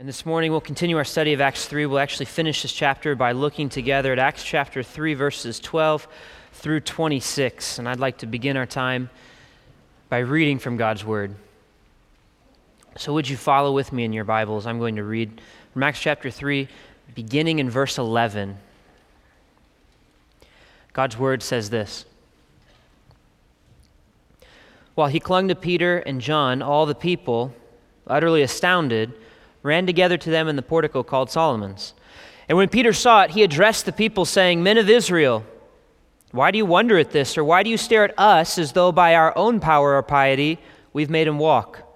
And this morning we'll continue our study of Acts 3. We'll actually finish this chapter by looking together at Acts chapter 3, verses 12 through 26. And I'd like to begin our time by reading from God's Word. So, would you follow with me in your Bibles? I'm going to read from Acts chapter 3, beginning in verse 11. God's Word says this While he clung to Peter and John, all the people, utterly astounded, ran together to them in the portico called Solomon's. And when Peter saw it, he addressed the people, saying, Men of Israel, why do you wonder at this, or why do you stare at us as though by our own power or piety we've made him walk?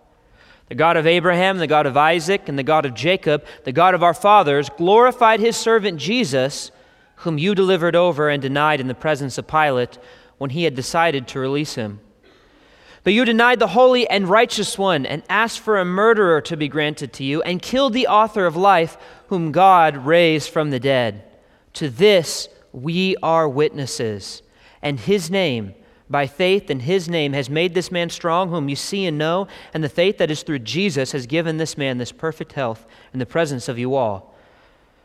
The God of Abraham, the God of Isaac, and the God of Jacob, the God of our fathers, glorified his servant Jesus, whom you delivered over and denied in the presence of Pilate when he had decided to release him. But you denied the holy and righteous one and asked for a murderer to be granted to you and killed the author of life, whom God raised from the dead. To this we are witnesses. And his name, by faith in his name, has made this man strong, whom you see and know. And the faith that is through Jesus has given this man this perfect health in the presence of you all.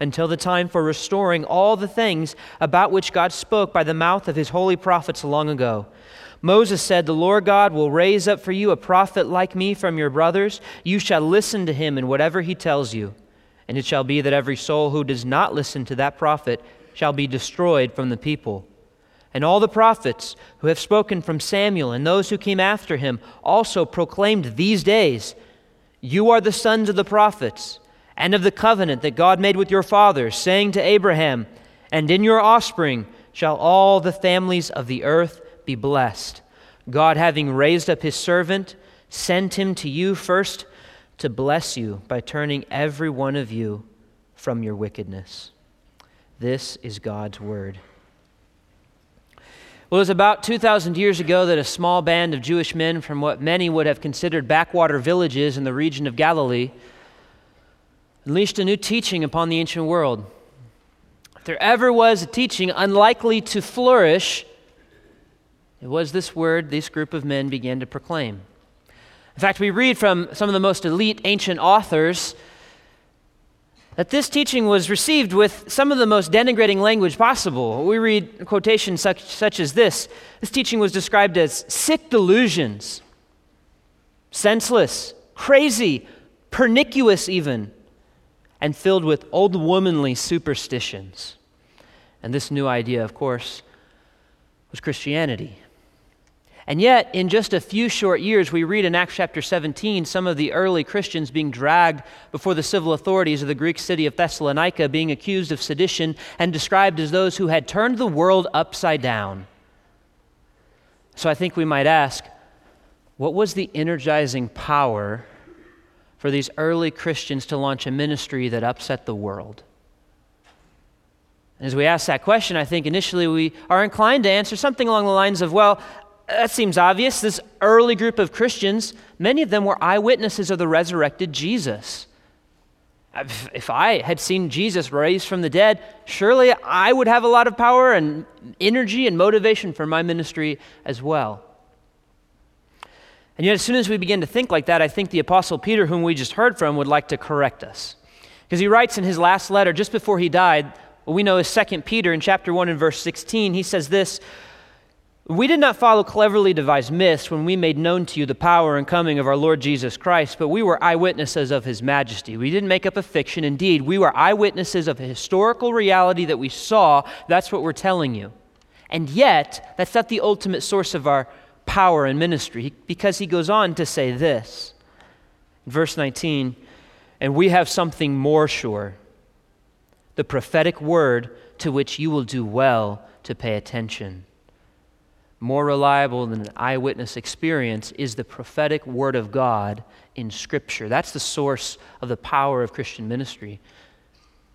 until the time for restoring all the things about which God spoke by the mouth of his holy prophets long ago Moses said, The Lord God will raise up for you a prophet like me from your brothers. You shall listen to him in whatever he tells you. And it shall be that every soul who does not listen to that prophet shall be destroyed from the people. And all the prophets who have spoken from Samuel and those who came after him also proclaimed these days You are the sons of the prophets and of the covenant that God made with your fathers, saying to Abraham, And in your offspring shall all the families of the earth be blessed. God, having raised up his servant, sent him to you first to bless you by turning every one of you from your wickedness. This is God's word. Well, it was about 2,000 years ago that a small band of Jewish men from what many would have considered backwater villages in the region of Galilee unleashed a new teaching upon the ancient world. If there ever was a teaching unlikely to flourish, it was this word this group of men began to proclaim. In fact, we read from some of the most elite ancient authors that this teaching was received with some of the most denigrating language possible. We read quotations such, such as this This teaching was described as sick delusions, senseless, crazy, pernicious, even, and filled with old womanly superstitions. And this new idea, of course, was Christianity. And yet, in just a few short years, we read in Acts chapter 17 some of the early Christians being dragged before the civil authorities of the Greek city of Thessalonica, being accused of sedition and described as those who had turned the world upside down. So I think we might ask what was the energizing power for these early Christians to launch a ministry that upset the world? And as we ask that question, I think initially we are inclined to answer something along the lines of, well, that seems obvious. This early group of Christians, many of them were eyewitnesses of the resurrected Jesus. If I had seen Jesus raised from the dead, surely I would have a lot of power and energy and motivation for my ministry as well. And yet, as soon as we begin to think like that, I think the Apostle Peter, whom we just heard from, would like to correct us. Because he writes in his last letter, just before he died, what we know is 2 Peter in chapter 1 and verse 16, he says this we did not follow cleverly devised myths when we made known to you the power and coming of our Lord Jesus Christ, but we were eyewitnesses of his majesty. We didn't make up a fiction. Indeed, we were eyewitnesses of a historical reality that we saw. That's what we're telling you. And yet, that's not the ultimate source of our power and ministry, because he goes on to say this. verse 19, and we have something more sure the prophetic word to which you will do well to pay attention more reliable than an eyewitness experience is the prophetic word of God in Scripture. That's the source of the power of Christian ministry.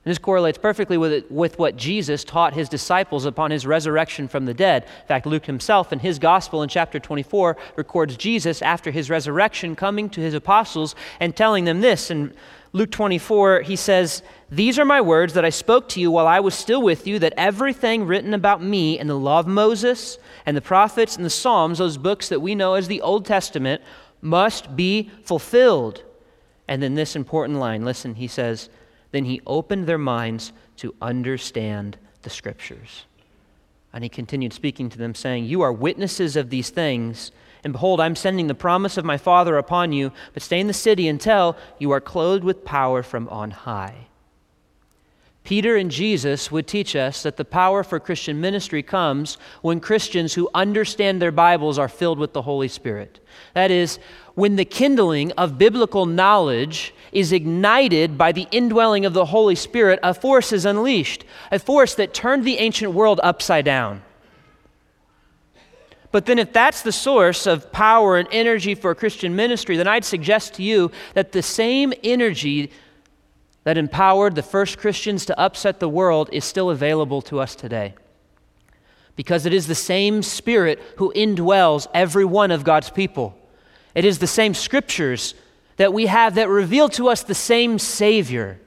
And this correlates perfectly with, it, with what Jesus taught his disciples upon his resurrection from the dead. In fact, Luke himself in his gospel in chapter 24 records Jesus after his resurrection coming to his apostles and telling them this. In Luke 24, he says, These are my words that I spoke to you while I was still with you, that everything written about me in the law of Moses and the prophets and the Psalms, those books that we know as the Old Testament, must be fulfilled. And then this important line listen, he says, then he opened their minds to understand the scriptures. And he continued speaking to them, saying, You are witnesses of these things. And behold, I'm sending the promise of my Father upon you, but stay in the city until you are clothed with power from on high. Peter and Jesus would teach us that the power for Christian ministry comes when Christians who understand their Bibles are filled with the Holy Spirit. That is, when the kindling of biblical knowledge is ignited by the indwelling of the Holy Spirit, a force is unleashed, a force that turned the ancient world upside down. But then, if that's the source of power and energy for Christian ministry, then I'd suggest to you that the same energy that empowered the first Christians to upset the world is still available to us today. Because it is the same Spirit who indwells every one of God's people. It is the same scriptures that we have that reveal to us the same Savior.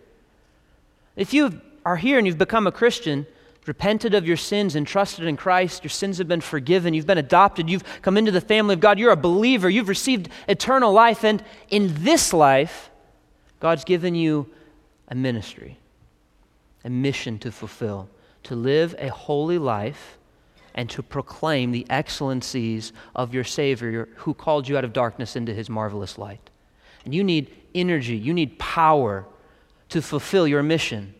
If you are here and you've become a Christian, repented of your sins and trusted in Christ, your sins have been forgiven, you've been adopted, you've come into the family of God, you're a believer, you've received eternal life, and in this life, God's given you a ministry, a mission to fulfill, to live a holy life and to proclaim the excellencies of your Savior who called you out of darkness into his marvelous light. And you need energy, you need power to fulfill your mission.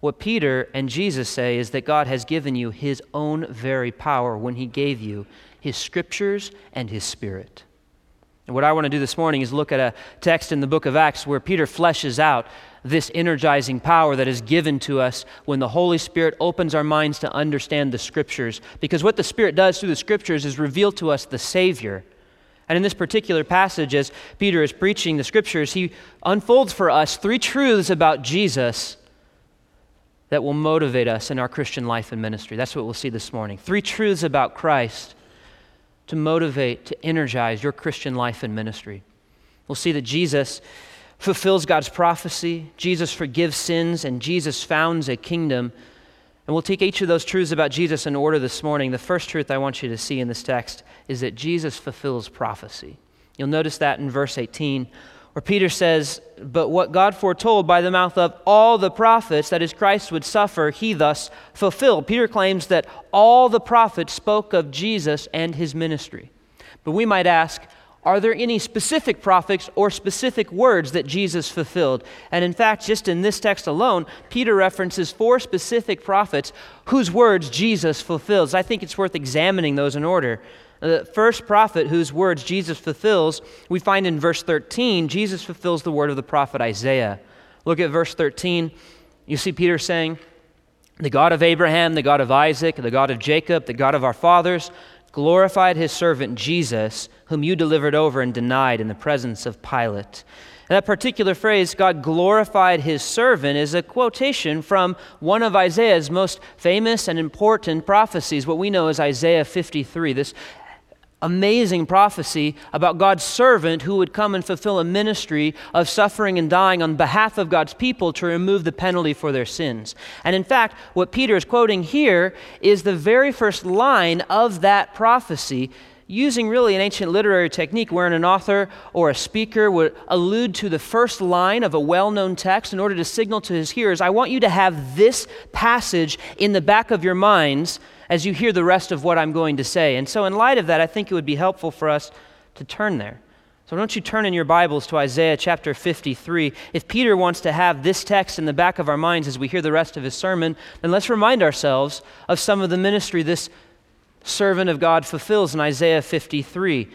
What Peter and Jesus say is that God has given you his own very power when he gave you his scriptures and his spirit. And what I want to do this morning is look at a text in the book of Acts where Peter fleshes out this energizing power that is given to us when the Holy Spirit opens our minds to understand the scriptures. Because what the Spirit does through the scriptures is reveal to us the Savior and in this particular passage, as Peter is preaching the scriptures, he unfolds for us three truths about Jesus that will motivate us in our Christian life and ministry. That's what we'll see this morning. Three truths about Christ to motivate, to energize your Christian life and ministry. We'll see that Jesus fulfills God's prophecy, Jesus forgives sins, and Jesus founds a kingdom and we'll take each of those truths about Jesus in order this morning. The first truth I want you to see in this text is that Jesus fulfills prophecy. You'll notice that in verse 18, where Peter says, But what God foretold by the mouth of all the prophets, that is, Christ would suffer, he thus fulfilled. Peter claims that all the prophets spoke of Jesus and his ministry. But we might ask, are there any specific prophets or specific words that Jesus fulfilled? And in fact, just in this text alone, Peter references four specific prophets whose words Jesus fulfills. I think it's worth examining those in order. The first prophet whose words Jesus fulfills, we find in verse 13, Jesus fulfills the word of the prophet Isaiah. Look at verse 13. You see Peter saying, The God of Abraham, the God of Isaac, the God of Jacob, the God of our fathers, glorified his servant Jesus, whom you delivered over and denied in the presence of Pilate. And that particular phrase, God glorified his servant, is a quotation from one of Isaiah's most famous and important prophecies, what we know as Isaiah 53. This amazing prophecy about God's servant who would come and fulfill a ministry of suffering and dying on behalf of God's people to remove the penalty for their sins. And in fact, what Peter is quoting here is the very first line of that prophecy. Using really an ancient literary technique wherein an author or a speaker would allude to the first line of a well known text in order to signal to his hearers, I want you to have this passage in the back of your minds as you hear the rest of what I'm going to say. And so, in light of that, I think it would be helpful for us to turn there. So, don't you turn in your Bibles to Isaiah chapter 53. If Peter wants to have this text in the back of our minds as we hear the rest of his sermon, then let's remind ourselves of some of the ministry this servant of God fulfills in Isaiah 53.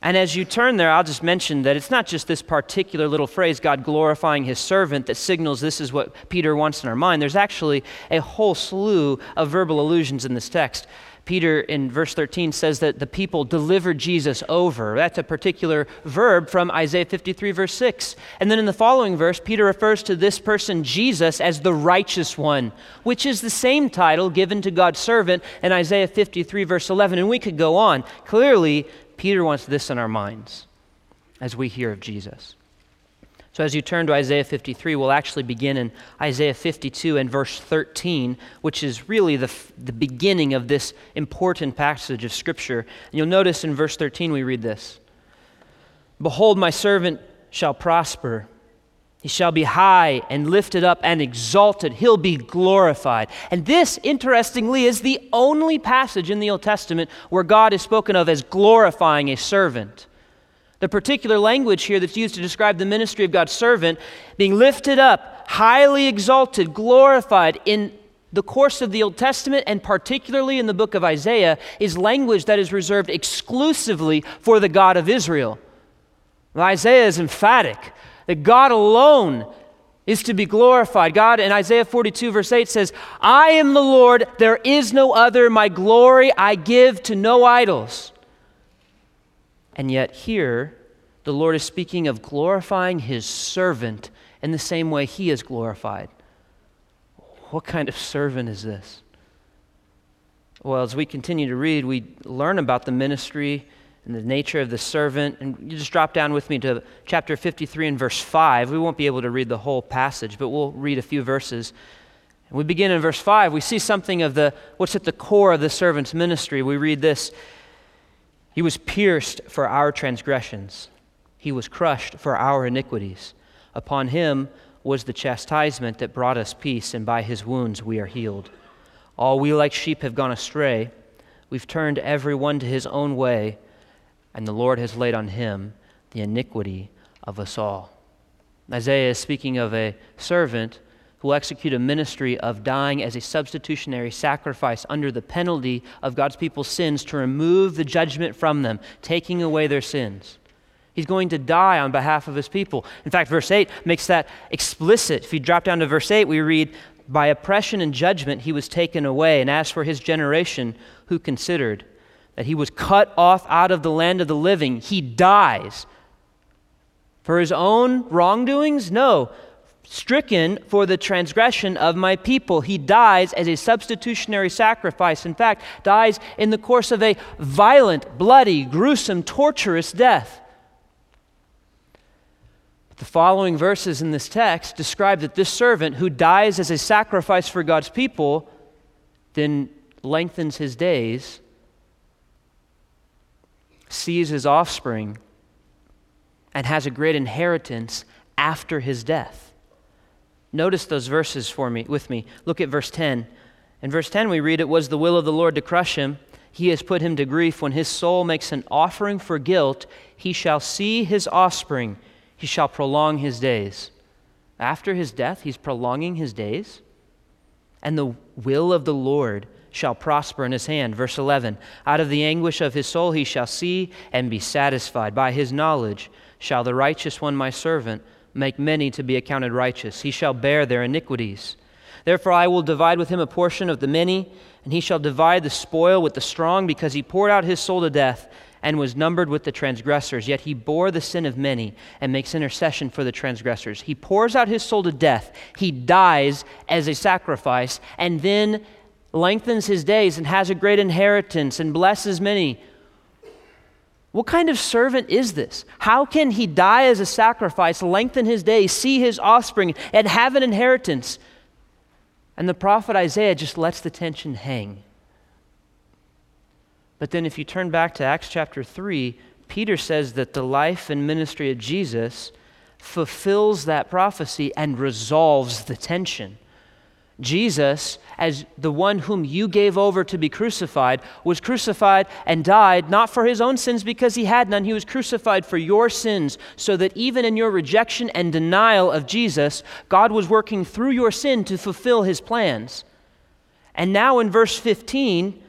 And as you turn there, I'll just mention that it's not just this particular little phrase, God glorifying his servant, that signals this is what Peter wants in our mind. There's actually a whole slew of verbal allusions in this text. Peter in verse 13 says that the people delivered Jesus over. That's a particular verb from Isaiah 53, verse 6. And then in the following verse, Peter refers to this person, Jesus, as the righteous one, which is the same title given to God's servant in Isaiah 53, verse 11. And we could go on. Clearly, Peter wants this in our minds as we hear of Jesus. So, as you turn to Isaiah 53, we'll actually begin in Isaiah 52 and verse 13, which is really the, the beginning of this important passage of Scripture. And you'll notice in verse 13 we read this Behold, my servant shall prosper. He shall be high and lifted up and exalted. He'll be glorified. And this, interestingly, is the only passage in the Old Testament where God is spoken of as glorifying a servant. The particular language here that's used to describe the ministry of God's servant being lifted up, highly exalted, glorified in the course of the Old Testament and particularly in the book of Isaiah is language that is reserved exclusively for the God of Israel. Isaiah is emphatic that God alone is to be glorified. God in Isaiah 42, verse 8 says, I am the Lord, there is no other. My glory I give to no idols. And yet, here, the Lord is speaking of glorifying his servant in the same way he is glorified. What kind of servant is this? Well, as we continue to read, we learn about the ministry and the nature of the servant. And you just drop down with me to chapter 53 and verse 5. We won't be able to read the whole passage, but we'll read a few verses. And we begin in verse 5. We see something of the what's at the core of the servant's ministry. We read this he was pierced for our transgressions, he was crushed for our iniquities. Upon him was the chastisement that brought us peace, and by his wounds we are healed. All we like sheep have gone astray. We've turned every one to his own way, and the Lord has laid on him the iniquity of us all. Isaiah is speaking of a servant who will execute a ministry of dying as a substitutionary sacrifice under the penalty of God's people's sins to remove the judgment from them, taking away their sins. He's going to die on behalf of his people. In fact, verse 8 makes that explicit. If you drop down to verse 8, we read, By oppression and judgment he was taken away. And as for his generation, who considered that he was cut off out of the land of the living, he dies. For his own wrongdoings? No stricken for the transgression of my people. He dies as a substitutionary sacrifice. In fact, dies in the course of a violent, bloody, gruesome, torturous death. the following verses in this text describe that this servant who dies as a sacrifice for God's people then lengthens his days, sees his offspring, and has a great inheritance after his death. Notice those verses for me with me. Look at verse 10. In verse 10 we read it was the will of the Lord to crush him. He has put him to grief when his soul makes an offering for guilt, he shall see his offspring. He shall prolong his days. After his death, he's prolonging his days. And the will of the Lord shall prosper in his hand. Verse 11 Out of the anguish of his soul he shall see and be satisfied. By his knowledge shall the righteous one, my servant, make many to be accounted righteous. He shall bear their iniquities. Therefore, I will divide with him a portion of the many, and he shall divide the spoil with the strong, because he poured out his soul to death and was numbered with the transgressors. Yet he bore the sin of many and makes intercession for the transgressors. He pours out his soul to death. He dies as a sacrifice, and then lengthens his days and has a great inheritance and blesses many. What kind of servant is this? How can he die as a sacrifice, lengthen his days, see his offspring, and have an inheritance? And the prophet Isaiah just lets the tension hang. But then, if you turn back to Acts chapter 3, Peter says that the life and ministry of Jesus fulfills that prophecy and resolves the tension. Jesus, as the one whom you gave over to be crucified, was crucified and died not for his own sins because he had none. He was crucified for your sins, so that even in your rejection and denial of Jesus, God was working through your sin to fulfill his plans. And now in verse 15,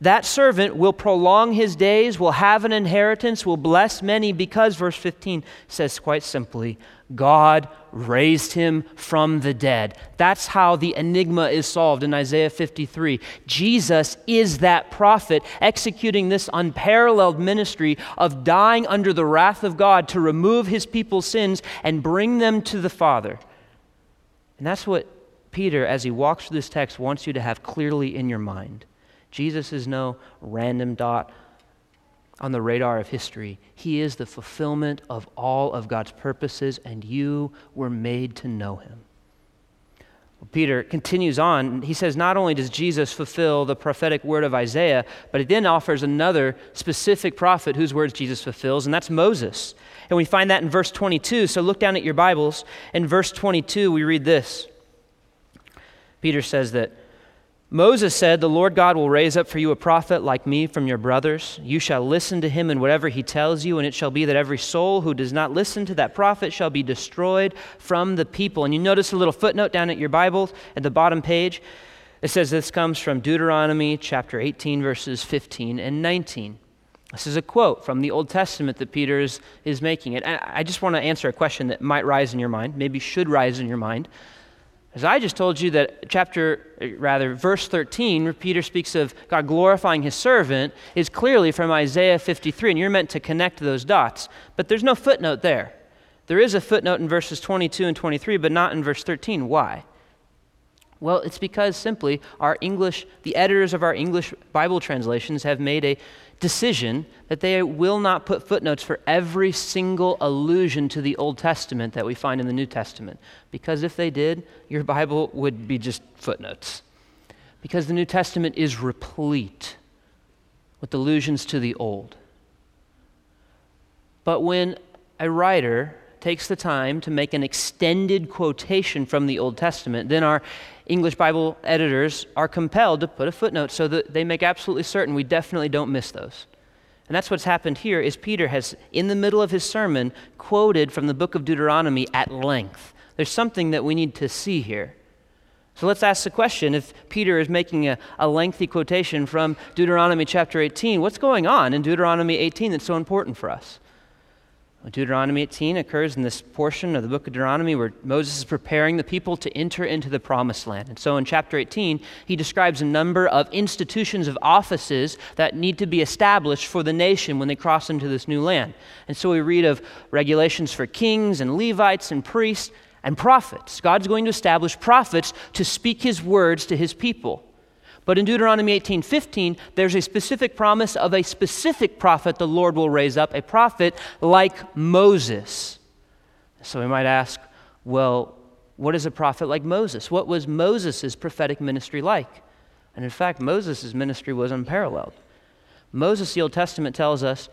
that servant will prolong his days, will have an inheritance, will bless many, because, verse 15 says quite simply, God raised him from the dead. That's how the enigma is solved in Isaiah 53. Jesus is that prophet executing this unparalleled ministry of dying under the wrath of God to remove his people's sins and bring them to the Father. And that's what Peter, as he walks through this text, wants you to have clearly in your mind. Jesus is no random dot on the radar of history. He is the fulfillment of all of God's purposes, and you were made to know him. Peter continues on. He says, Not only does Jesus fulfill the prophetic word of Isaiah, but he then offers another specific prophet whose words Jesus fulfills, and that's Moses. And we find that in verse 22. So look down at your Bibles. In verse 22, we read this Peter says that Moses said, The Lord God will raise up for you a prophet like me from your brothers. You shall listen to him in whatever he tells you, and it shall be that every soul who does not listen to that prophet shall be destroyed from the people. And you notice a little footnote down at your Bible at the bottom page. It says this comes from Deuteronomy chapter 18, verses 15 and 19. This is a quote from the Old Testament that Peter is, is making. And I just want to answer a question that might rise in your mind, maybe should rise in your mind. As I just told you that chapter, eh, rather, verse 13, where Peter speaks of God glorifying his servant, is clearly from Isaiah 53, and you're meant to connect those dots. But there's no footnote there. There is a footnote in verses 22 and 23, but not in verse 13. Why? Well, it's because simply our English, the editors of our English Bible translations have made a decision that they will not put footnotes for every single allusion to the Old Testament that we find in the New Testament. Because if they did, your Bible would be just footnotes. Because the New Testament is replete with allusions to the Old. But when a writer takes the time to make an extended quotation from the Old Testament, then our English Bible editors are compelled to put a footnote so that they make absolutely certain we definitely don't miss those. And that's what's happened here is Peter has in the middle of his sermon quoted from the book of Deuteronomy at length. There's something that we need to see here. So let's ask the question if Peter is making a, a lengthy quotation from Deuteronomy chapter 18, what's going on in Deuteronomy 18 that's so important for us? Deuteronomy 18 occurs in this portion of the book of Deuteronomy where Moses is preparing the people to enter into the promised land. And so in chapter 18, he describes a number of institutions of offices that need to be established for the nation when they cross into this new land. And so we read of regulations for kings and Levites and priests and prophets. God's going to establish prophets to speak his words to his people. But in Deuteronomy 18:15, there's a specific promise of a specific prophet the Lord will raise up, a prophet like Moses. So we might ask, well, what is a prophet like Moses? What was Moses' prophetic ministry like? And in fact, Moses' ministry was unparalleled. Moses, the Old Testament tells us,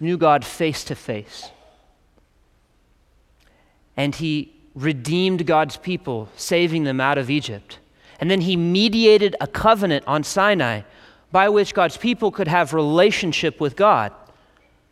knew God face to face. And he redeemed God's people, saving them out of Egypt. And then he mediated a covenant on Sinai by which God's people could have relationship with God.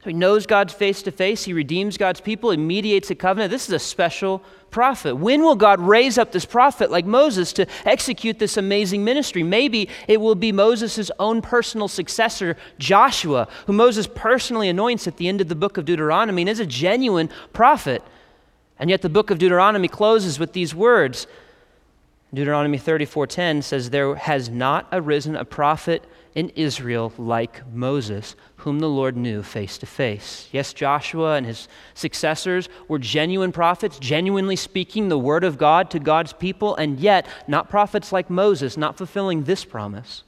So he knows God's face to face, he redeems God's people, he mediates a covenant. This is a special prophet. When will God raise up this prophet like Moses to execute this amazing ministry? Maybe it will be Moses' own personal successor, Joshua, who Moses personally anoints at the end of the book of Deuteronomy and is a genuine prophet. And yet the book of Deuteronomy closes with these words Deuteronomy 34:10 says there has not arisen a prophet in Israel like Moses whom the Lord knew face to face. Yes, Joshua and his successors were genuine prophets, genuinely speaking the word of God to God's people and yet not prophets like Moses, not fulfilling this promise.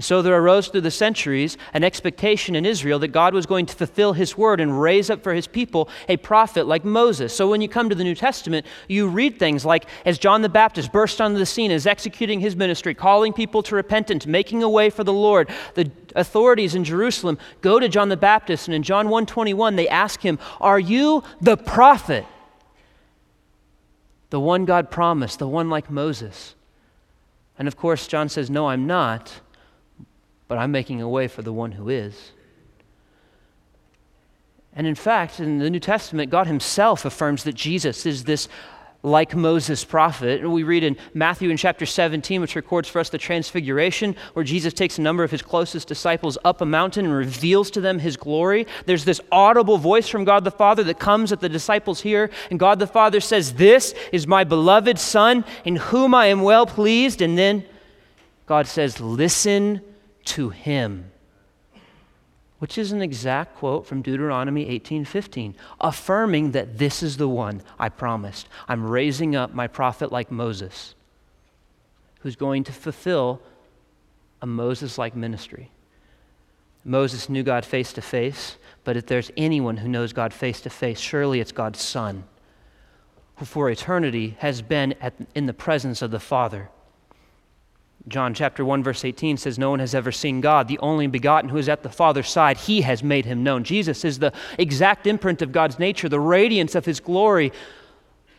And so there arose through the centuries an expectation in Israel that God was going to fulfill his word and raise up for his people a prophet like Moses. So when you come to the New Testament, you read things like as John the Baptist burst onto the scene, is executing his ministry, calling people to repentance, making a way for the Lord. The authorities in Jerusalem go to John the Baptist, and in John 1:21 they ask him, "Are you the prophet?" The one God promised, the one like Moses. And of course, John says, No, I'm not but I'm making a way for the one who is. And in fact, in the New Testament, God Himself affirms that Jesus is this like Moses prophet. We read in Matthew in chapter 17, which records for us the transfiguration, where Jesus takes a number of his closest disciples up a mountain and reveals to them his glory. There's this audible voice from God the Father that comes at the disciples here, and God the Father says, This is my beloved Son, in whom I am well pleased. And then God says, Listen to him which is an exact quote from Deuteronomy 18:15, affirming that this is the one I promised. I'm raising up my prophet like Moses, who's going to fulfill a Moses-like ministry. Moses knew God face to face, but if there's anyone who knows God face to face, surely it's God's Son, who for eternity has been at, in the presence of the Father John chapter 1 verse 18 says no one has ever seen God, the only begotten who is at the Father's side, he has made him known. Jesus is the exact imprint of God's nature, the radiance of his glory.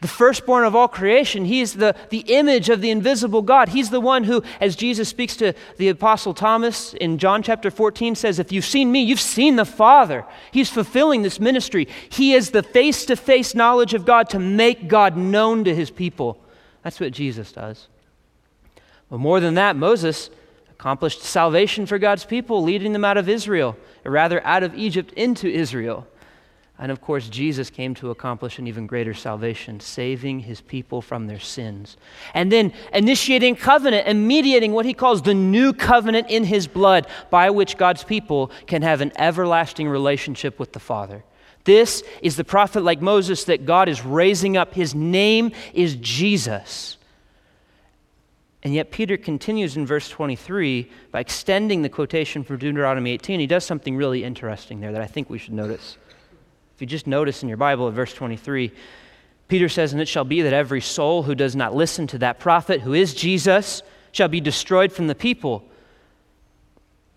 The firstborn of all creation, he is the, the image of the invisible God. He's the one who, as Jesus speaks to the Apostle Thomas in John chapter 14, says, If you've seen me, you've seen the Father. He's fulfilling this ministry. He is the face to face knowledge of God to make God known to his people. That's what Jesus does. But more than that, Moses accomplished salvation for God's people, leading them out of Israel, or rather out of Egypt into Israel. And of course, Jesus came to accomplish an even greater salvation, saving his people from their sins. And then initiating covenant and mediating what he calls the new covenant in his blood, by which God's people can have an everlasting relationship with the Father. This is the prophet like Moses that God is raising up. His name is Jesus. And yet, Peter continues in verse 23 by extending the quotation from Deuteronomy 18. He does something really interesting there that I think we should notice. If you just notice in your Bible at verse 23, Peter says, And it shall be that every soul who does not listen to that prophet, who is Jesus, shall be destroyed from the people.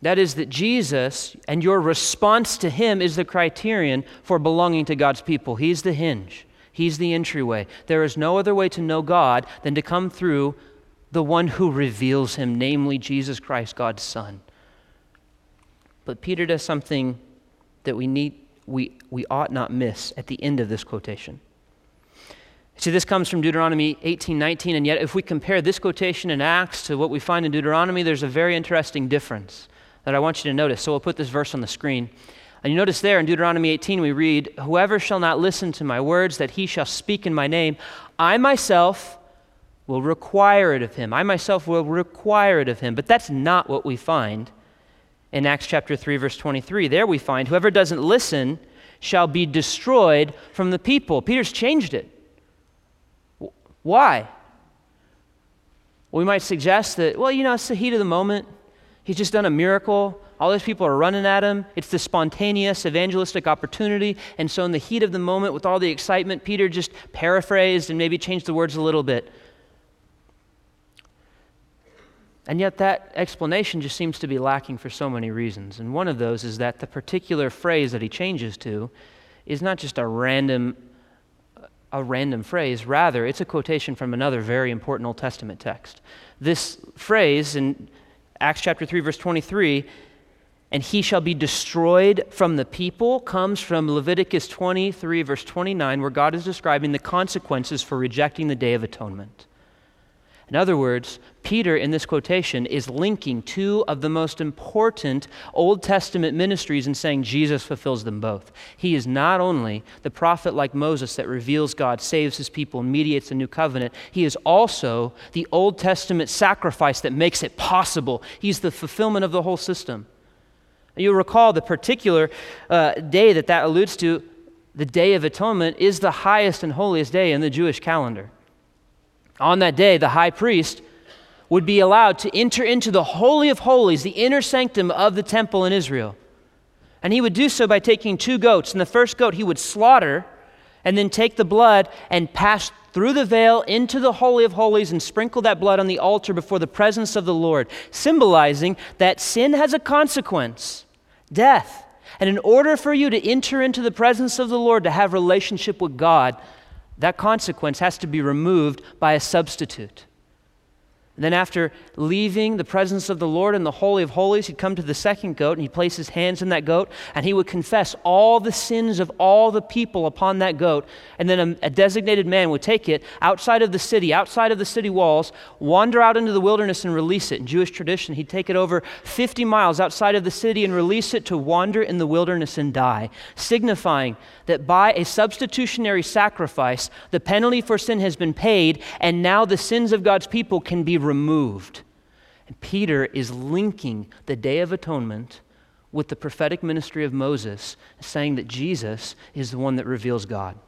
That is, that Jesus and your response to him is the criterion for belonging to God's people. He's the hinge, He's the entryway. There is no other way to know God than to come through the one who reveals him, namely Jesus Christ, God's Son. But Peter does something that we need we, we ought not miss at the end of this quotation. See, this comes from Deuteronomy 18, 19, and yet if we compare this quotation in Acts to what we find in Deuteronomy, there's a very interesting difference that I want you to notice. So we'll put this verse on the screen. And you notice there in Deuteronomy 18, we read, Whoever shall not listen to my words that he shall speak in my name, I myself will require it of him. I myself will require it of him. But that's not what we find in Acts chapter 3, verse 23. There we find, whoever doesn't listen shall be destroyed from the people. Peter's changed it. Why? We might suggest that, well, you know, it's the heat of the moment. He's just done a miracle. All those people are running at him. It's the spontaneous evangelistic opportunity. And so, in the heat of the moment, with all the excitement, Peter just paraphrased and maybe changed the words a little bit. And yet, that explanation just seems to be lacking for so many reasons. And one of those is that the particular phrase that he changes to is not just a random, a random phrase, rather, it's a quotation from another very important Old Testament text. This phrase in Acts chapter 3, verse 23, and he shall be destroyed from the people, comes from Leviticus 23, verse 29, where God is describing the consequences for rejecting the Day of Atonement. In other words, Peter in this quotation is linking two of the most important Old Testament ministries and saying Jesus fulfills them both. He is not only the prophet like Moses that reveals God, saves his people, and mediates a new covenant, he is also the Old Testament sacrifice that makes it possible. He's the fulfillment of the whole system. You'll recall the particular uh, day that that alludes to, the Day of Atonement, is the highest and holiest day in the Jewish calendar. On that day, the high priest would be allowed to enter into the Holy of Holies, the inner sanctum of the temple in Israel. And he would do so by taking two goats. And the first goat he would slaughter and then take the blood and pass through the veil into the Holy of Holies and sprinkle that blood on the altar before the presence of the Lord, symbolizing that sin has a consequence death. And in order for you to enter into the presence of the Lord, to have relationship with God, that consequence has to be removed by a substitute. Then, after leaving the presence of the Lord in the Holy of Holies, he'd come to the second goat and he'd place his hands in that goat and he would confess all the sins of all the people upon that goat. And then a, a, designated man would take it outside of the city, outside of the city walls, wander out into the wilderness and release it. In Jewish tradition, he'd take it over 50 miles outside of the city and release it to wander in the wilderness and die, signifying that by a substitutionary sacrifice, the penalty for sin has been paid and now the sins of God's people can be removed. And Peter is linking the Day of Atonement with the prophetic ministry of Moses, saying that Jesus is the one that reveals God.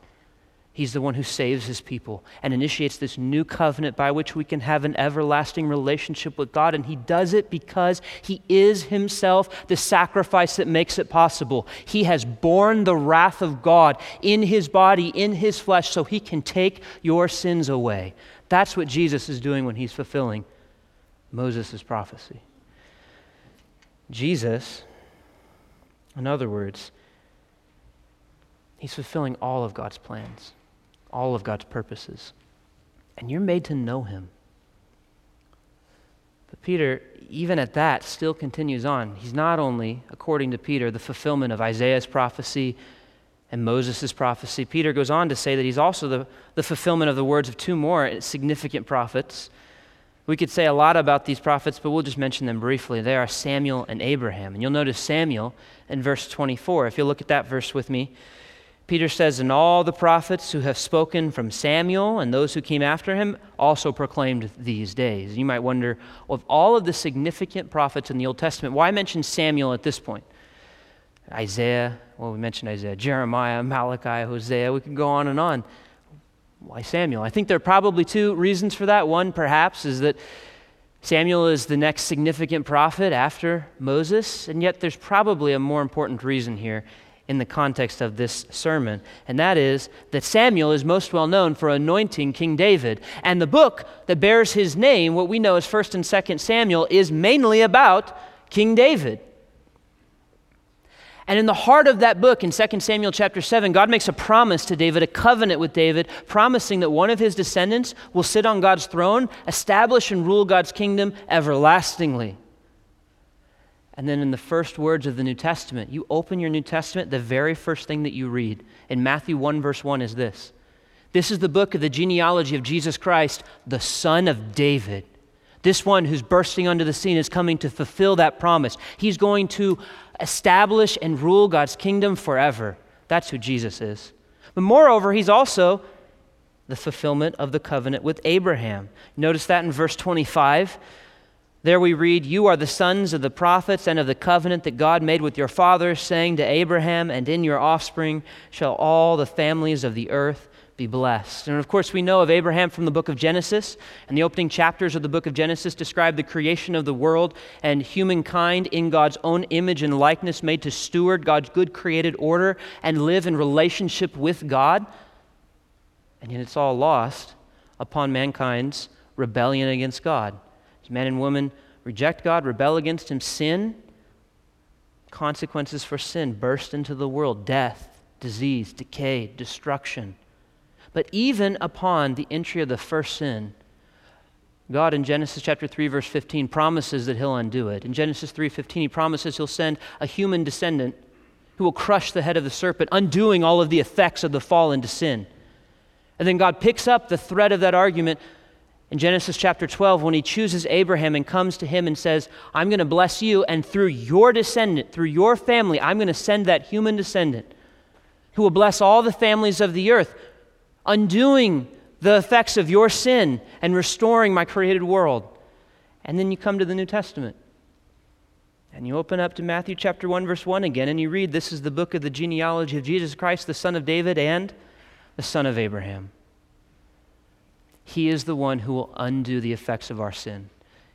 He's the one who saves his people and initiates this new covenant by which we can have an everlasting relationship with God. And he does it because he is himself the sacrifice that makes it possible. He has borne the wrath of God in his body, in his flesh, so he can take your sins away. That's what Jesus is doing when he's fulfilling Moses' prophecy. Jesus, in other words, he's fulfilling all of God's plans, all of God's purposes. And you're made to know him. But Peter, even at that, still continues on. He's not only, according to Peter, the fulfillment of Isaiah's prophecy and Moses' prophecy. Peter goes on to say that he's also the, the fulfillment of the words of two more significant prophets. We could say a lot about these prophets, but we'll just mention them briefly. They are Samuel and Abraham. And you'll notice Samuel in verse 24. If you look at that verse with me, Peter says, And all the prophets who have spoken from Samuel and those who came after him also proclaimed these days. You might wonder, of all of the significant prophets in the Old Testament, why mention Samuel at this point? Isaiah, well, we mentioned Isaiah, Jeremiah, Malachi, Hosea, we could go on and on. Why Samuel? I think there are probably two reasons for that. One, perhaps, is that Samuel is the next significant prophet after Moses, and yet there's probably a more important reason here in the context of this sermon, and that is that Samuel is most well known for anointing King David. And the book that bears his name, what we know as 1st and 2nd Samuel, is mainly about King David. And in the heart of that book, in 2 Samuel chapter 7, God makes a promise to David, a covenant with David, promising that one of his descendants will sit on God's throne, establish and rule God's kingdom everlastingly. And then in the first words of the New Testament, you open your New Testament, the very first thing that you read in Matthew 1, verse 1 is this. This is the book of the genealogy of Jesus Christ, the son of David. This one who's bursting onto the scene is coming to fulfill that promise. He's going to establish and rule God's kingdom forever. That's who Jesus is. But moreover, he's also the fulfillment of the covenant with Abraham. Notice that in verse 25. There we read, You are the sons of the prophets and of the covenant that God made with your fathers, saying to Abraham, And in your offspring shall all the families of the earth be blessed. And of course, we know of Abraham from the book of Genesis, and the opening chapters of the book of Genesis describe the creation of the world and humankind in God's own image and likeness, made to steward God's good created order and live in relationship with God. And yet it's all lost upon mankind's rebellion against God. As men and women reject God, rebel against Him, sin, consequences for sin burst into the world death, disease, decay, destruction. But even upon the entry of the first sin, God in Genesis chapter 3 verse 15 promises that he'll undo it. In Genesis 3:15 he promises he'll send a human descendant who will crush the head of the serpent, undoing all of the effects of the fall into sin. And then God picks up the thread of that argument in Genesis chapter 12 when he chooses Abraham and comes to him and says, "I'm going to bless you and through your descendant, through your family, I'm going to send that human descendant who will bless all the families of the earth." undoing the effects of your sin and restoring my created world. And then you come to the New Testament. And you open up to Matthew chapter 1 verse 1 again and you read this is the book of the genealogy of Jesus Christ the son of David and the son of Abraham. He is the one who will undo the effects of our sin.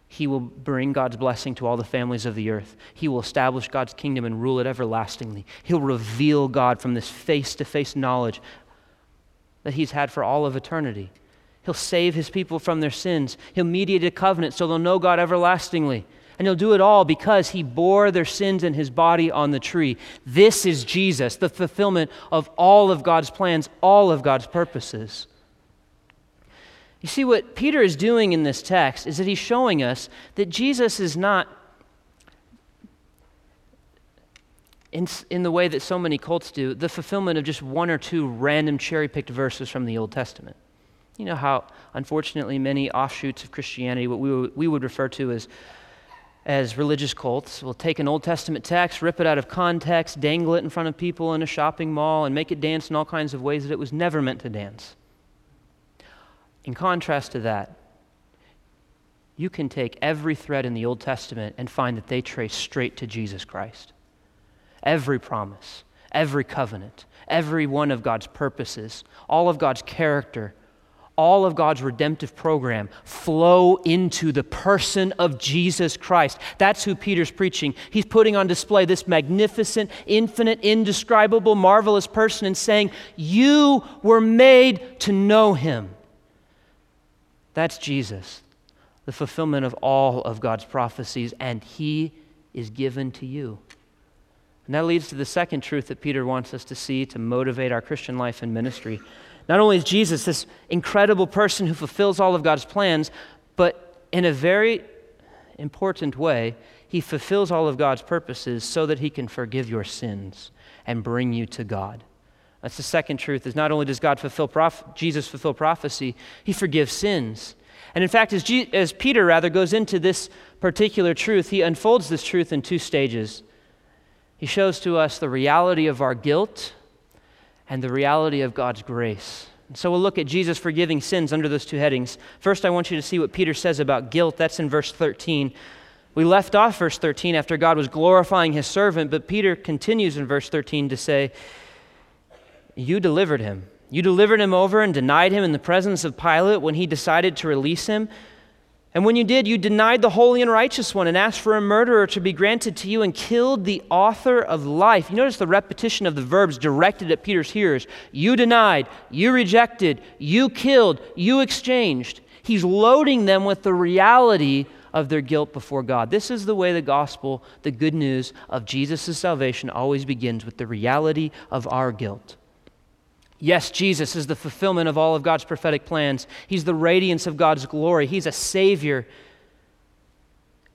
He will bring God's blessing to all the families of the earth. He will establish God's kingdom and rule it everlastingly. He'll reveal God from this face to face knowledge that he's had for all of eternity. He'll save his people from their sins. He'll mediate a covenant so they'll know God everlastingly. And he'll do it all because he bore their sins in his body on the tree. This is Jesus, the fulfillment of all of God's plans, all of God's purposes. You see, what Peter is doing in this text is that he's showing us that Jesus is not, in, in the way that so many cults do, the fulfillment of just one or two random cherry picked verses from the Old Testament. You know how, unfortunately, many offshoots of Christianity, what we, we would refer to as, as religious cults, will take an Old Testament text, rip it out of context, dangle it in front of people in a shopping mall, and make it dance in all kinds of ways that it was never meant to dance. In contrast to that, you can take every thread in the Old Testament and find that they trace straight to Jesus Christ. Every promise, every covenant, every one of God's purposes, all of God's character, all of God's redemptive program flow into the person of Jesus Christ. That's who Peter's preaching. He's putting on display this magnificent, infinite, indescribable, marvelous person and saying, You were made to know him. That's Jesus, the fulfillment of all of God's prophecies, and He is given to you. And that leads to the second truth that Peter wants us to see to motivate our Christian life and ministry. Not only is Jesus this incredible person who fulfills all of God's plans, but in a very important way, he fulfills all of God's purposes so that he can forgive your sins and bring you to God. That's the second truth is not only does God fulfill prof- Jesus fulfill prophecy, he forgives sins. And in fact, as, G- as Peter rather goes into this particular truth, he unfolds this truth in two stages. He shows to us the reality of our guilt and the reality of God's grace. And so we'll look at Jesus forgiving sins under those two headings. First, I want you to see what Peter says about guilt. That's in verse 13. We left off verse 13 after God was glorifying his servant, but Peter continues in verse 13 to say, you delivered him. You delivered him over and denied him in the presence of Pilate when he decided to release him. And when you did, you denied the holy and righteous one and asked for a murderer to be granted to you and killed the author of life. You notice the repetition of the verbs directed at Peter's hearers. You denied, you rejected, you killed, you exchanged. He's loading them with the reality of their guilt before God. This is the way the gospel, the good news of Jesus' salvation, always begins with the reality of our guilt. Yes, Jesus is the fulfillment of all of God's prophetic plans. He's the radiance of God's glory. He's a Savior.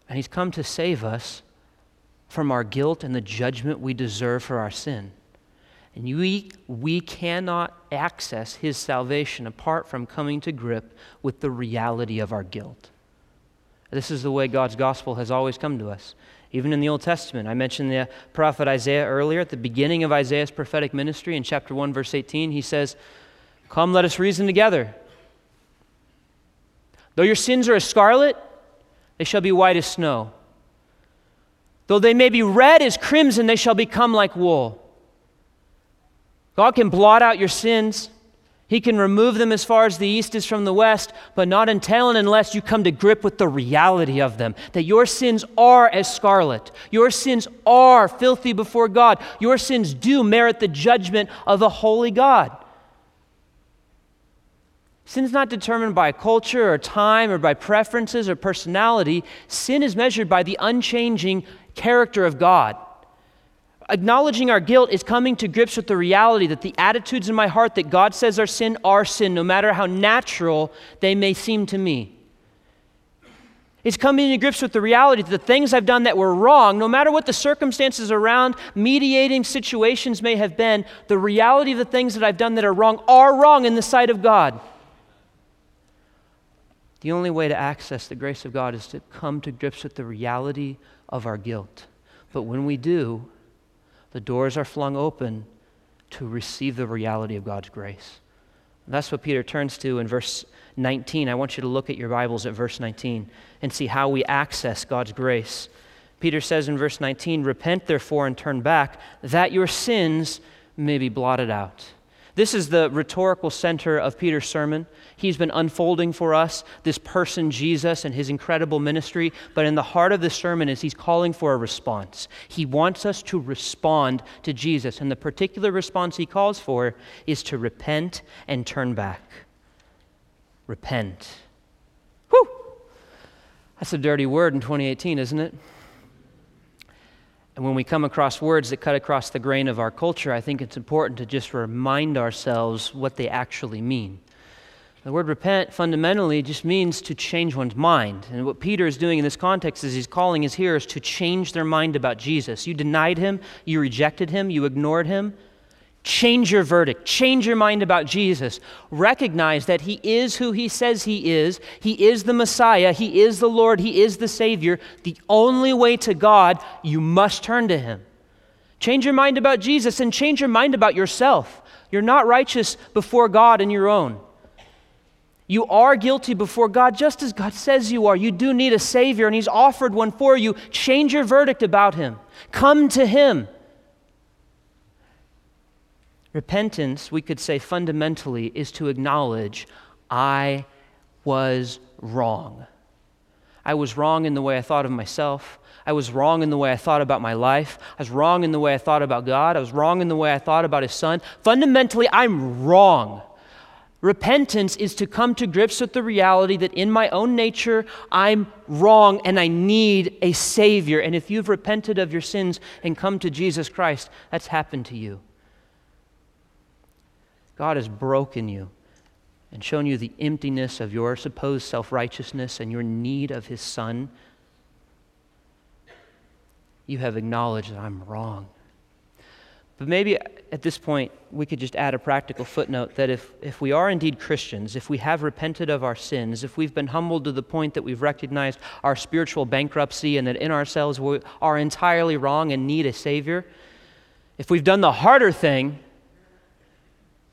And He's come to save us from our guilt and the judgment we deserve for our sin. And we, we cannot access His salvation apart from coming to grip with the reality of our guilt. This is the way God's gospel has always come to us. Even in the Old Testament, I mentioned the prophet Isaiah earlier. At the beginning of Isaiah's prophetic ministry, in chapter 1, verse 18, he says, Come, let us reason together. Though your sins are as scarlet, they shall be white as snow. Though they may be red as crimson, they shall become like wool. God can blot out your sins. He can remove them as far as the east is from the west, but not until and unless you come to grip with the reality of them. That your sins are as scarlet. Your sins are filthy before God. Your sins do merit the judgment of a holy God. Sin is not determined by culture or time or by preferences or personality. Sin is measured by the unchanging character of God. Acknowledging our guilt is coming to grips with the reality that the attitudes in my heart that God says are sin are sin, no matter how natural they may seem to me. It's coming to grips with the reality that the things I've done that were wrong, no matter what the circumstances around mediating situations may have been, the reality of the things that I've done that are wrong are wrong in the sight of God. The only way to access the grace of God is to come to grips with the reality of our guilt. But when we do, the doors are flung open to receive the reality of God's grace. And that's what Peter turns to in verse 19. I want you to look at your Bibles at verse 19 and see how we access God's grace. Peter says in verse 19, Repent therefore and turn back, that your sins may be blotted out. This is the rhetorical center of Peter's sermon. He's been unfolding for us this person, Jesus, and his incredible ministry. But in the heart of the sermon is he's calling for a response. He wants us to respond to Jesus. And the particular response he calls for is to repent and turn back. Repent. Whew! That's a dirty word in 2018, isn't it? And when we come across words that cut across the grain of our culture, I think it's important to just remind ourselves what they actually mean. The word repent fundamentally just means to change one's mind. And what Peter is doing in this context is he's calling his hearers to change their mind about Jesus. You denied him, you rejected him, you ignored him. Change your verdict. Change your mind about Jesus. Recognize that He is who He says He is. He is the Messiah. He is the Lord. He is the Savior. The only way to God, you must turn to Him. Change your mind about Jesus and change your mind about yourself. You're not righteous before God in your own. You are guilty before God just as God says you are. You do need a Savior, and He's offered one for you. Change your verdict about Him. Come to Him. Repentance, we could say fundamentally, is to acknowledge I was wrong. I was wrong in the way I thought of myself. I was wrong in the way I thought about my life. I was wrong in the way I thought about God. I was wrong in the way I thought about His Son. Fundamentally, I'm wrong. Repentance is to come to grips with the reality that in my own nature, I'm wrong and I need a Savior. And if you've repented of your sins and come to Jesus Christ, that's happened to you. God has broken you and shown you the emptiness of your supposed self righteousness and your need of His Son. You have acknowledged that I'm wrong. But maybe at this point, we could just add a practical footnote that if, if we are indeed Christians, if we have repented of our sins, if we've been humbled to the point that we've recognized our spiritual bankruptcy and that in ourselves we are entirely wrong and need a Savior, if we've done the harder thing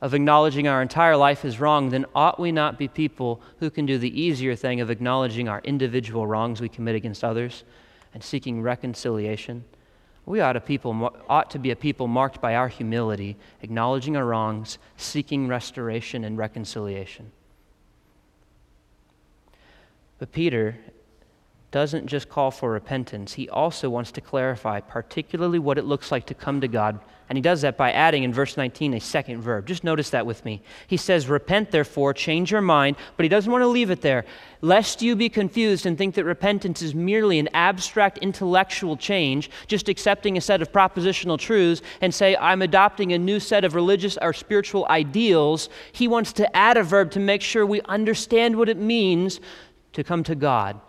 of acknowledging our entire life is wrong, then ought we not be people who can do the easier thing of acknowledging our individual wrongs we commit against others and seeking reconciliation? We ought to, people, ought to be a people marked by our humility, acknowledging our wrongs, seeking restoration and reconciliation. But Peter doesn't just call for repentance, he also wants to clarify, particularly what it looks like to come to God and he does that by adding in verse 19 a second verb. Just notice that with me. He says, Repent, therefore, change your mind, but he doesn't want to leave it there. Lest you be confused and think that repentance is merely an abstract intellectual change, just accepting a set of propositional truths and say, I'm adopting a new set of religious or spiritual ideals. He wants to add a verb to make sure we understand what it means to come to God.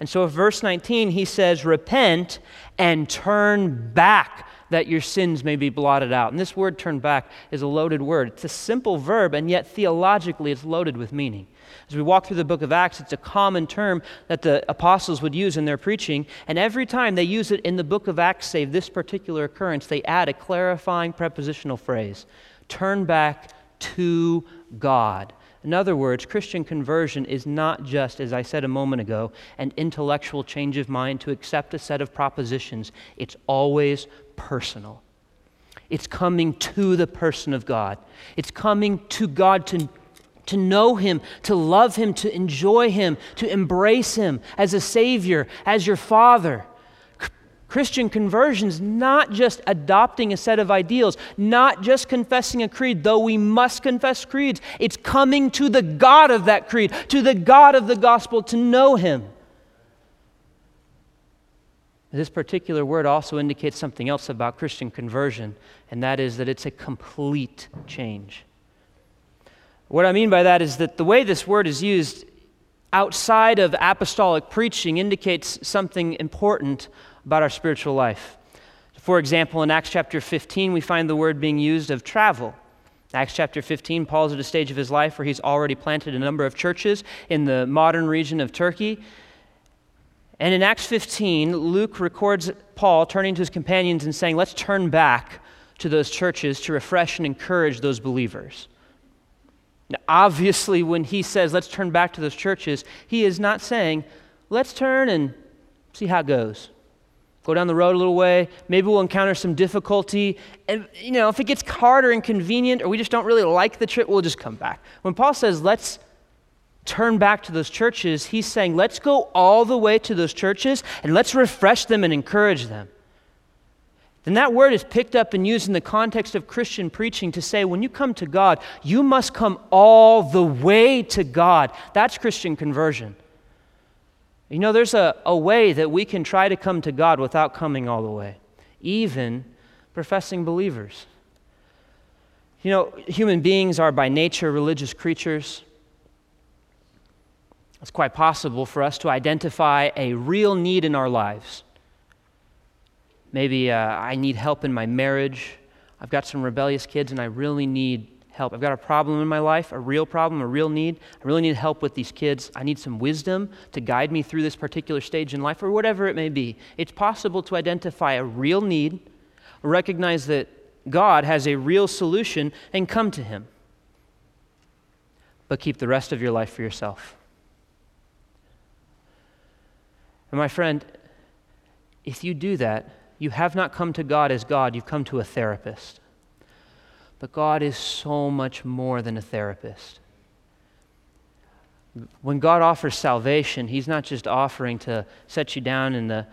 And so, verse 19, he says, Repent and turn back that your sins may be blotted out. And this word turn back is a loaded word. It's a simple verb, and yet theologically it's loaded with meaning. As we walk through the book of Acts, it's a common term that the apostles would use in their preaching, and every time they use it in the book of Acts, save this particular occurrence, they add a clarifying prepositional phrase turn back to God. In other words, Christian conversion is not just, as I said a moment ago, an intellectual change of mind to accept a set of propositions. It's always personal. It's coming to the person of God. It's coming to God to, to know Him, to love Him, to enjoy Him, to embrace Him as a Savior, as your Father. Christian conversion is not just adopting a set of ideals, not just confessing a creed, though we must confess creeds. It's coming to the God of that creed, to the God of the gospel, to know Him. This particular word also indicates something else about Christian conversion, and that is that it's a complete change. What I mean by that is that the way this word is used outside of apostolic preaching indicates something important about our spiritual life. For example, in Acts chapter 15, we find the word being used of travel. Acts chapter 15, Paul's at a stage of his life where he's already planted a number of churches in the modern region of Turkey. And in Acts 15, Luke records Paul turning to his companions and saying, Let's turn back to those churches to refresh and encourage those believers. Now, obviously, when he says, Let's turn back to those churches, he is not saying, Let's turn and see how it goes. Go down the road a little way. Maybe we'll encounter some difficulty. And, you know, if it gets hard or inconvenient or we just don't really like the trip, we'll just come back. When Paul says, Let's turn back to those churches, he's saying, let's go all the way to those churches and let's refresh them and encourage them. Then that word is picked up and used in the context of Christian preaching to say, when you come to God, you must come all the way to God. That's Christian conversion. You know, there's a, a way that we can try to come to God without coming all the way, even professing believers. You know, human beings are by nature religious creatures. It's quite possible for us to identify a real need in our lives. Maybe uh, I need help in my marriage. I've got some rebellious kids and I really need help. I've got a problem in my life, a real problem, a real need. I really need help with these kids. I need some wisdom to guide me through this particular stage in life, or whatever it may be. It's possible to identify a real need, recognize that God has a real solution, and come to Him. But keep the rest of your life for yourself. And my friend, if you do that, you have not come to God as God, you've come to a therapist. But God is so much more than a therapist. When God offers salvation, He's not just offering to set you down in the,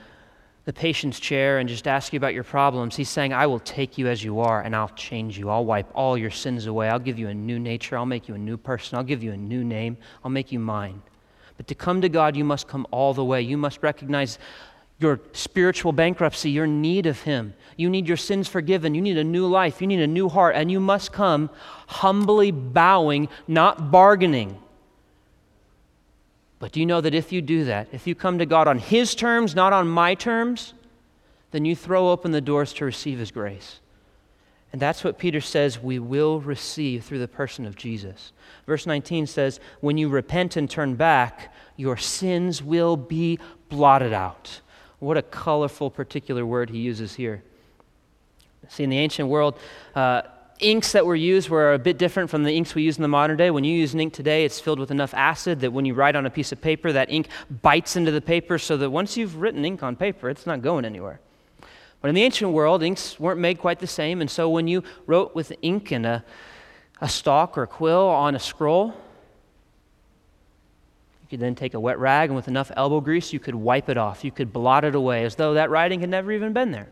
the patient's chair and just ask you about your problems. He's saying, I will take you as you are and I'll change you. I'll wipe all your sins away. I'll give you a new nature. I'll make you a new person. I'll give you a new name. I'll make you mine. But to come to God, you must come all the way. You must recognize your spiritual bankruptcy, your need of Him. You need your sins forgiven. You need a new life. You need a new heart. And you must come humbly bowing, not bargaining. But do you know that if you do that, if you come to God on His terms, not on my terms, then you throw open the doors to receive His grace. And that's what Peter says we will receive through the person of Jesus. Verse 19 says, When you repent and turn back, your sins will be blotted out. What a colorful, particular word he uses here. See, in the ancient world, uh, inks that were used were a bit different from the inks we use in the modern day. When you use an ink today, it's filled with enough acid that when you write on a piece of paper, that ink bites into the paper so that once you've written ink on paper, it's not going anywhere. But in the ancient world, inks weren't made quite the same, and so when you wrote with ink and a, a stalk or a quill on a scroll, you could then take a wet rag and with enough elbow grease, you could wipe it off. You could blot it away as though that writing had never even been there.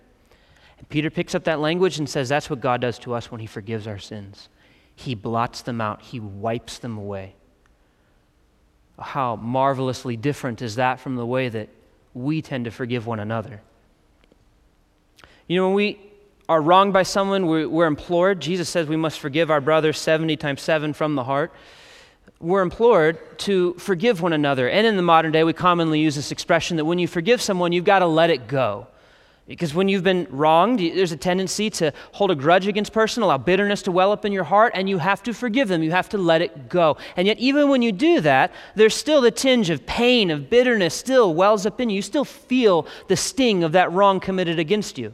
And Peter picks up that language and says that's what God does to us when he forgives our sins. He blots them out, he wipes them away. How marvelously different is that from the way that we tend to forgive one another? You know, when we are wronged by someone, we're, we're implored. Jesus says we must forgive our brothers 70 times 7 from the heart we're implored to forgive one another. And in the modern day, we commonly use this expression that when you forgive someone, you've got to let it go. Because when you've been wronged, there's a tendency to hold a grudge against person, allow bitterness to well up in your heart, and you have to forgive them. You have to let it go. And yet, even when you do that, there's still the tinge of pain, of bitterness still wells up in you. You still feel the sting of that wrong committed against you.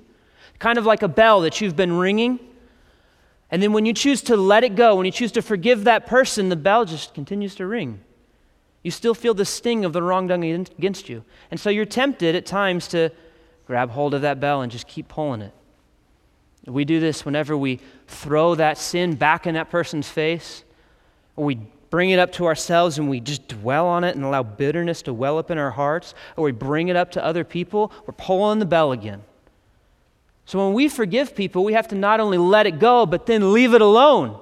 Kind of like a bell that you've been ringing and then when you choose to let it go, when you choose to forgive that person, the bell just continues to ring. You still feel the sting of the wrong done against you. And so you're tempted at times to grab hold of that bell and just keep pulling it. We do this whenever we throw that sin back in that person's face, or we bring it up to ourselves and we just dwell on it and allow bitterness to well up in our hearts, or we bring it up to other people, we're pulling the bell again. So when we forgive people, we have to not only let it go, but then leave it alone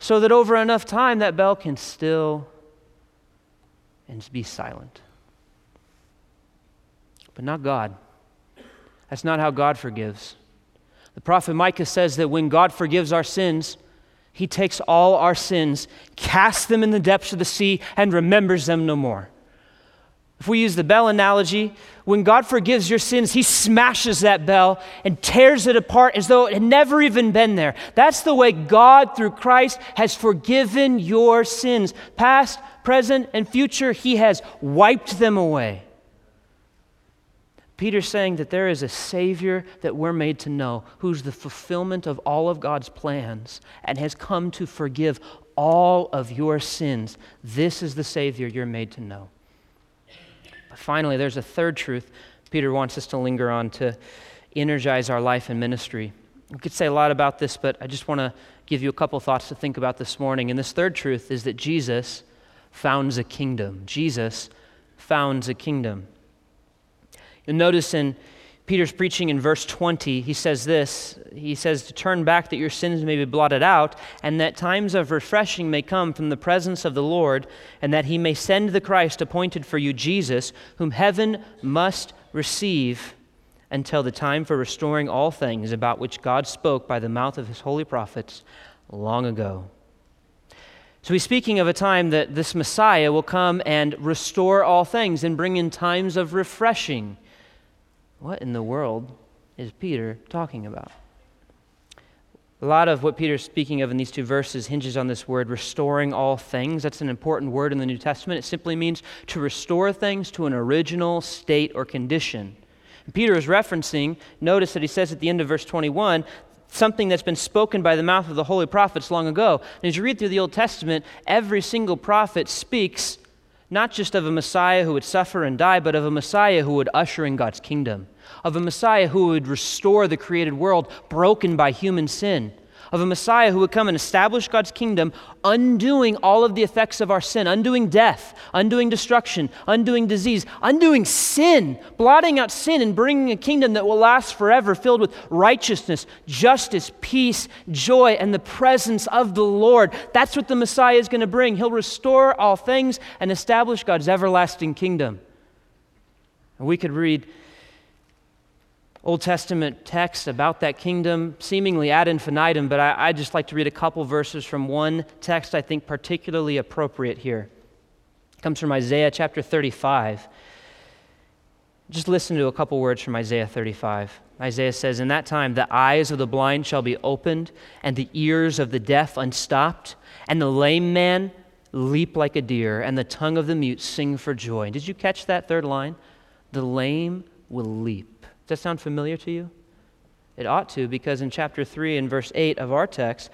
so that over enough time that bell can still and be silent. But not God. That's not how God forgives. The prophet Micah says that when God forgives our sins, he takes all our sins, casts them in the depths of the sea, and remembers them no more. If we use the bell analogy, when God forgives your sins, He smashes that bell and tears it apart as though it had never even been there. That's the way God, through Christ, has forgiven your sins. Past, present, and future, He has wiped them away. Peter's saying that there is a Savior that we're made to know, who's the fulfillment of all of God's plans and has come to forgive all of your sins. This is the Savior you're made to know finally, there's a third truth Peter wants us to linger on to energize our life and ministry. We could say a lot about this, but I just want to give you a couple thoughts to think about this morning. And this third truth is that Jesus founds a kingdom. Jesus founds a kingdom. You'll notice in Peter's preaching in verse 20, he says this He says, To turn back that your sins may be blotted out, and that times of refreshing may come from the presence of the Lord, and that he may send the Christ appointed for you, Jesus, whom heaven must receive until the time for restoring all things about which God spoke by the mouth of his holy prophets long ago. So he's speaking of a time that this Messiah will come and restore all things and bring in times of refreshing. What in the world is Peter talking about? A lot of what Peter's speaking of in these two verses hinges on this word restoring all things. That's an important word in the New Testament. It simply means to restore things to an original state or condition. And Peter is referencing, notice that he says at the end of verse 21, something that's been spoken by the mouth of the holy prophets long ago. And as you read through the Old Testament, every single prophet speaks not just of a Messiah who would suffer and die, but of a Messiah who would usher in God's kingdom of a Messiah who would restore the created world broken by human sin, of a Messiah who would come and establish God's kingdom, undoing all of the effects of our sin, undoing death, undoing destruction, undoing disease, undoing sin, blotting out sin, and bringing a kingdom that will last forever, filled with righteousness, justice, peace, joy, and the presence of the Lord. That's what the Messiah is going to bring. He'll restore all things and establish God's everlasting kingdom. And we could read Old Testament texts about that kingdom, seemingly ad infinitum, but I, I just like to read a couple verses from one text I think particularly appropriate here. It comes from Isaiah chapter 35. Just listen to a couple words from Isaiah 35. Isaiah says, In that time, the eyes of the blind shall be opened, and the ears of the deaf unstopped, and the lame man leap like a deer, and the tongue of the mute sing for joy. Did you catch that third line? The lame will leap. Does that sound familiar to you? It ought to, because in chapter 3 and verse 8 of our text,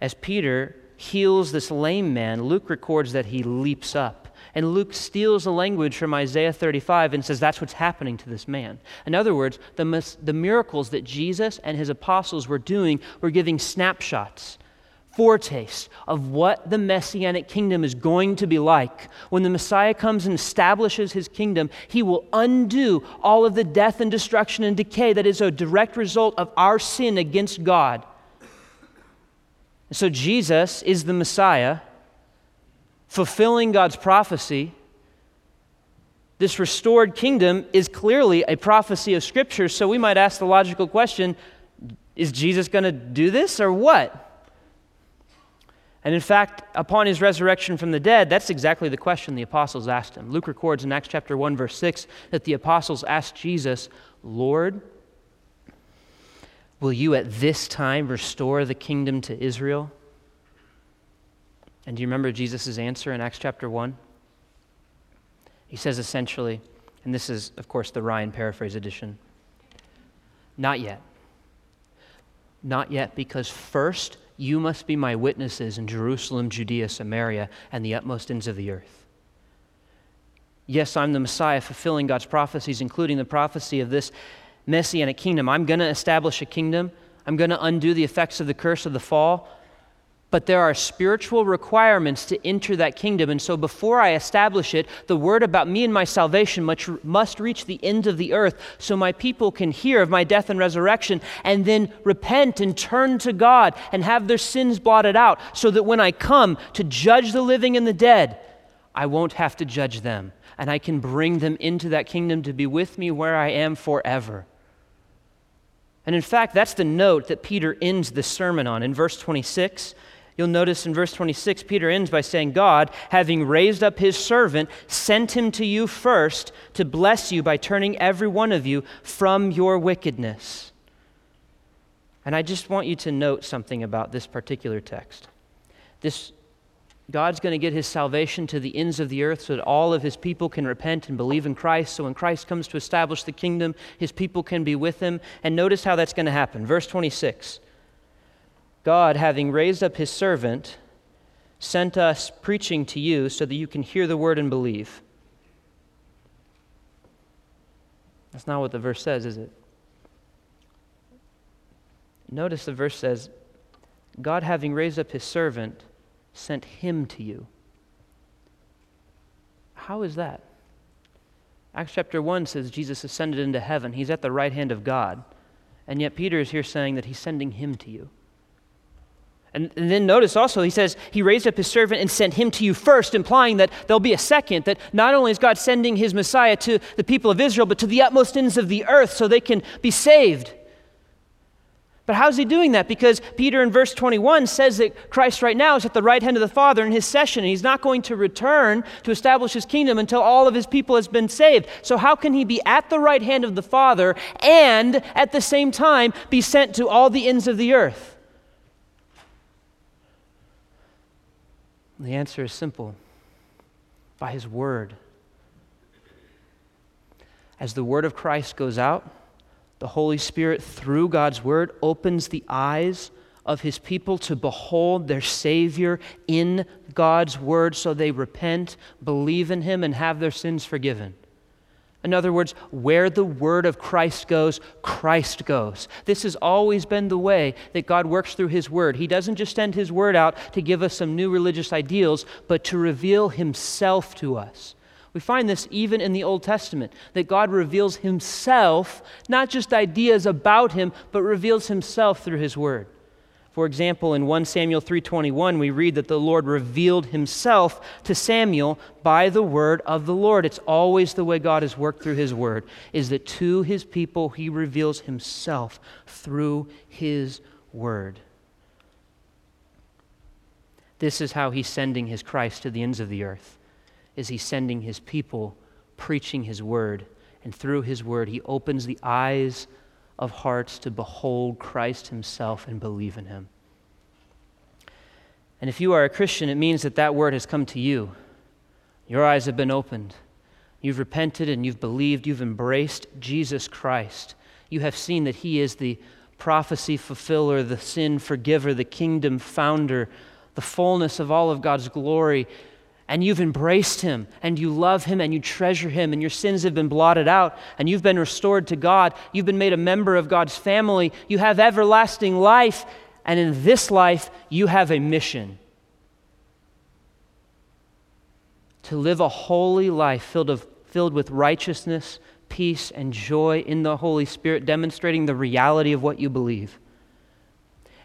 as Peter heals this lame man, Luke records that he leaps up. And Luke steals the language from Isaiah 35 and says that's what's happening to this man. In other words, the, the miracles that Jesus and his apostles were doing were giving snapshots foretaste of what the messianic kingdom is going to be like. When the Messiah comes and establishes his kingdom, he will undo all of the death and destruction and decay that is a direct result of our sin against God. So Jesus is the Messiah, fulfilling God's prophecy. This restored kingdom is clearly a prophecy of Scripture, so we might ask the logical question is Jesus going to do this or what? And in fact, upon his resurrection from the dead, that's exactly the question the apostles asked him. Luke records in Acts chapter 1 verse 6 that the apostles asked Jesus, "Lord, will you at this time restore the kingdom to Israel?" And do you remember Jesus' answer in Acts chapter 1? He says essentially, and this is, of course, the Ryan paraphrase edition Not yet. Not yet, because first you must be my witnesses in Jerusalem, Judea, Samaria, and the utmost ends of the earth. Yes, I'm the Messiah fulfilling God's prophecies, including the prophecy of this messianic kingdom. I'm going to establish a kingdom. I'm going to undo the effects of the curse of the fall but there are spiritual requirements to enter that kingdom. And so before I establish it, the word about me and my salvation must reach the ends of the earth so my people can hear of my death and resurrection and then repent and turn to God and have their sins blotted out so that when I come to judge the living and the dead, I won't have to judge them. And I can bring them into that kingdom to be with me where I am forever. And in fact, that's the note that Peter ends the sermon on in verse 26. You'll notice in verse 26, Peter ends by saying, God, having raised up his servant, sent him to you first to bless you by turning every one of you from your wickedness. And I just want you to note something about this particular text. This God's going to get his salvation to the ends of the earth so that all of his people can repent and believe in Christ. So when Christ comes to establish the kingdom, his people can be with him. And notice how that's going to happen. Verse 26 God, having raised up his servant, sent us preaching to you so that you can hear the word and believe. That's not what the verse says, is it? Notice the verse says, God, having raised up his servant, sent him to you. How is that? Acts chapter 1 says Jesus ascended into heaven. He's at the right hand of God. And yet Peter is here saying that he's sending him to you. And, and, then notice also, he says, He raised up His servant and sent him to you first, implying that there'll be a second, that not only is God sending His Messiah to the people of Israel, but to the utmost ends of the earth so they can be saved. But how's he doing that? Because Peter in verse 21 says that Christ right now is at the right hand of the Father in his session, and he's not going to return to establish his kingdom until all of his people has been saved. So how can he be at the right hand of the Father and at the same time be sent to all the ends of the earth? The answer is simple by his word. As the word of Christ goes out, the Holy Spirit, through God's word, opens the eyes of his people to behold their Savior in God's word so they repent, believe in him, and have their sins forgiven. In other words, where the word of Christ goes, Christ goes. This has always been the way that God works through his word. He doesn't just send his word out to give us some new religious ideals, but to reveal himself to us. We find this even in the Old Testament, that God reveals himself, not just ideas about him, but reveals himself through his word. For example, in 1 Samuel 3:21, we read that the Lord revealed himself to Samuel by the word of the Lord. It's always the way God has worked through his word, is that to his people he reveals himself through his word. This is how he's sending his Christ to the ends of the earth is he sending his people preaching his word. And through his word, he opens the eyes of hearts to behold Christ himself and believe in him. And if you are a Christian, it means that that word has come to you. Your eyes have been opened. You've repented and you've believed. You've embraced Jesus Christ. You have seen that he is the prophecy fulfiller, the sin forgiver, the kingdom founder, the fullness of all of God's glory and you've embraced him and you love him and you treasure him and your sins have been blotted out and you've been restored to God, you've been made a member of God's family, you have everlasting life, and in this life you have a mission. To live a holy life filled, of, filled with righteousness, peace, and joy in the Holy Spirit, demonstrating the reality of what you believe,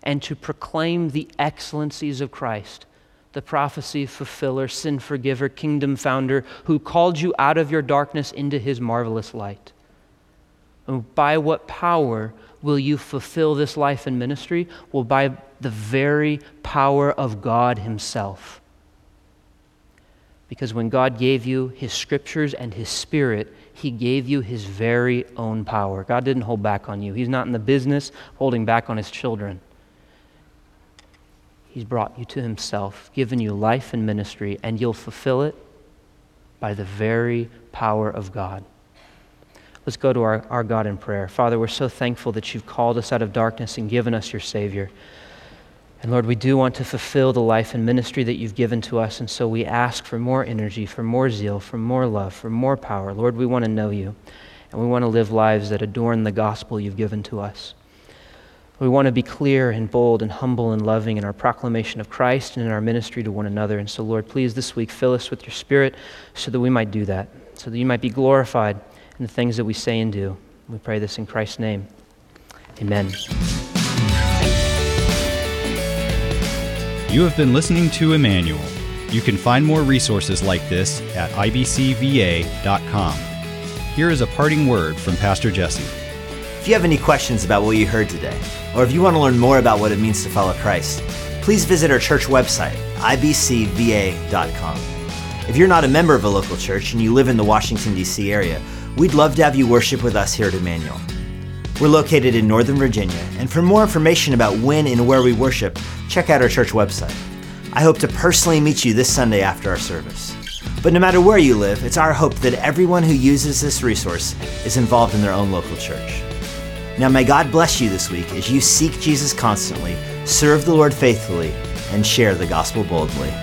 and to proclaim the excellencies of Christ the prophecy fulfiller, sin forgiver, kingdom founder, who called you out of your darkness into his marvelous light. And by what power will you fulfill this life and ministry? Well, by the very power of God Himself. Because when God gave you His scriptures and His Spirit, He gave you His very own power. God didn't hold back on you, He's not in the business holding back on His children. He's brought you to Himself, given you life and ministry, and you'll fulfill it by the very power of God. Let's go to our, our God in prayer. Father, we're so thankful that you've called us out of darkness and given us your Savior. And Lord, we do want to fulfill the life and ministry that you've given to us. And so we ask for more energy, for more zeal, for more love, for more power. Lord, we want to know you. And we want to live lives that adorn the gospel you've given to us. We want to be clear and bold and humble and loving in our proclamation of Christ and in our ministry to one another. And so, Lord, please this week fill us with your Spirit so that we might do that, so that you might be glorified in the things that we say and do. We pray this in Christ's name. Amen. You have been listening to Immanuel. You can find more resources like this at ibcva.com. Here is a parting word from Pastor Jesse. If you have any questions about what you heard today, or if you want to learn more about what it means to follow Christ, please visit our church website, ibcva.com. If you're not a member of a local church and you live in the Washington, D.C. area, we'd love to have you worship with us here at Immanuel. We're located in Northern Virginia, and for more information about when and where we worship, check out our church website. I hope to personally meet you this Sunday after our service. But no matter where you live, it's our hope that everyone who uses this resource is involved in their own local church. Now, may God bless you this week as you seek Jesus constantly, serve the Lord faithfully, and share the gospel boldly.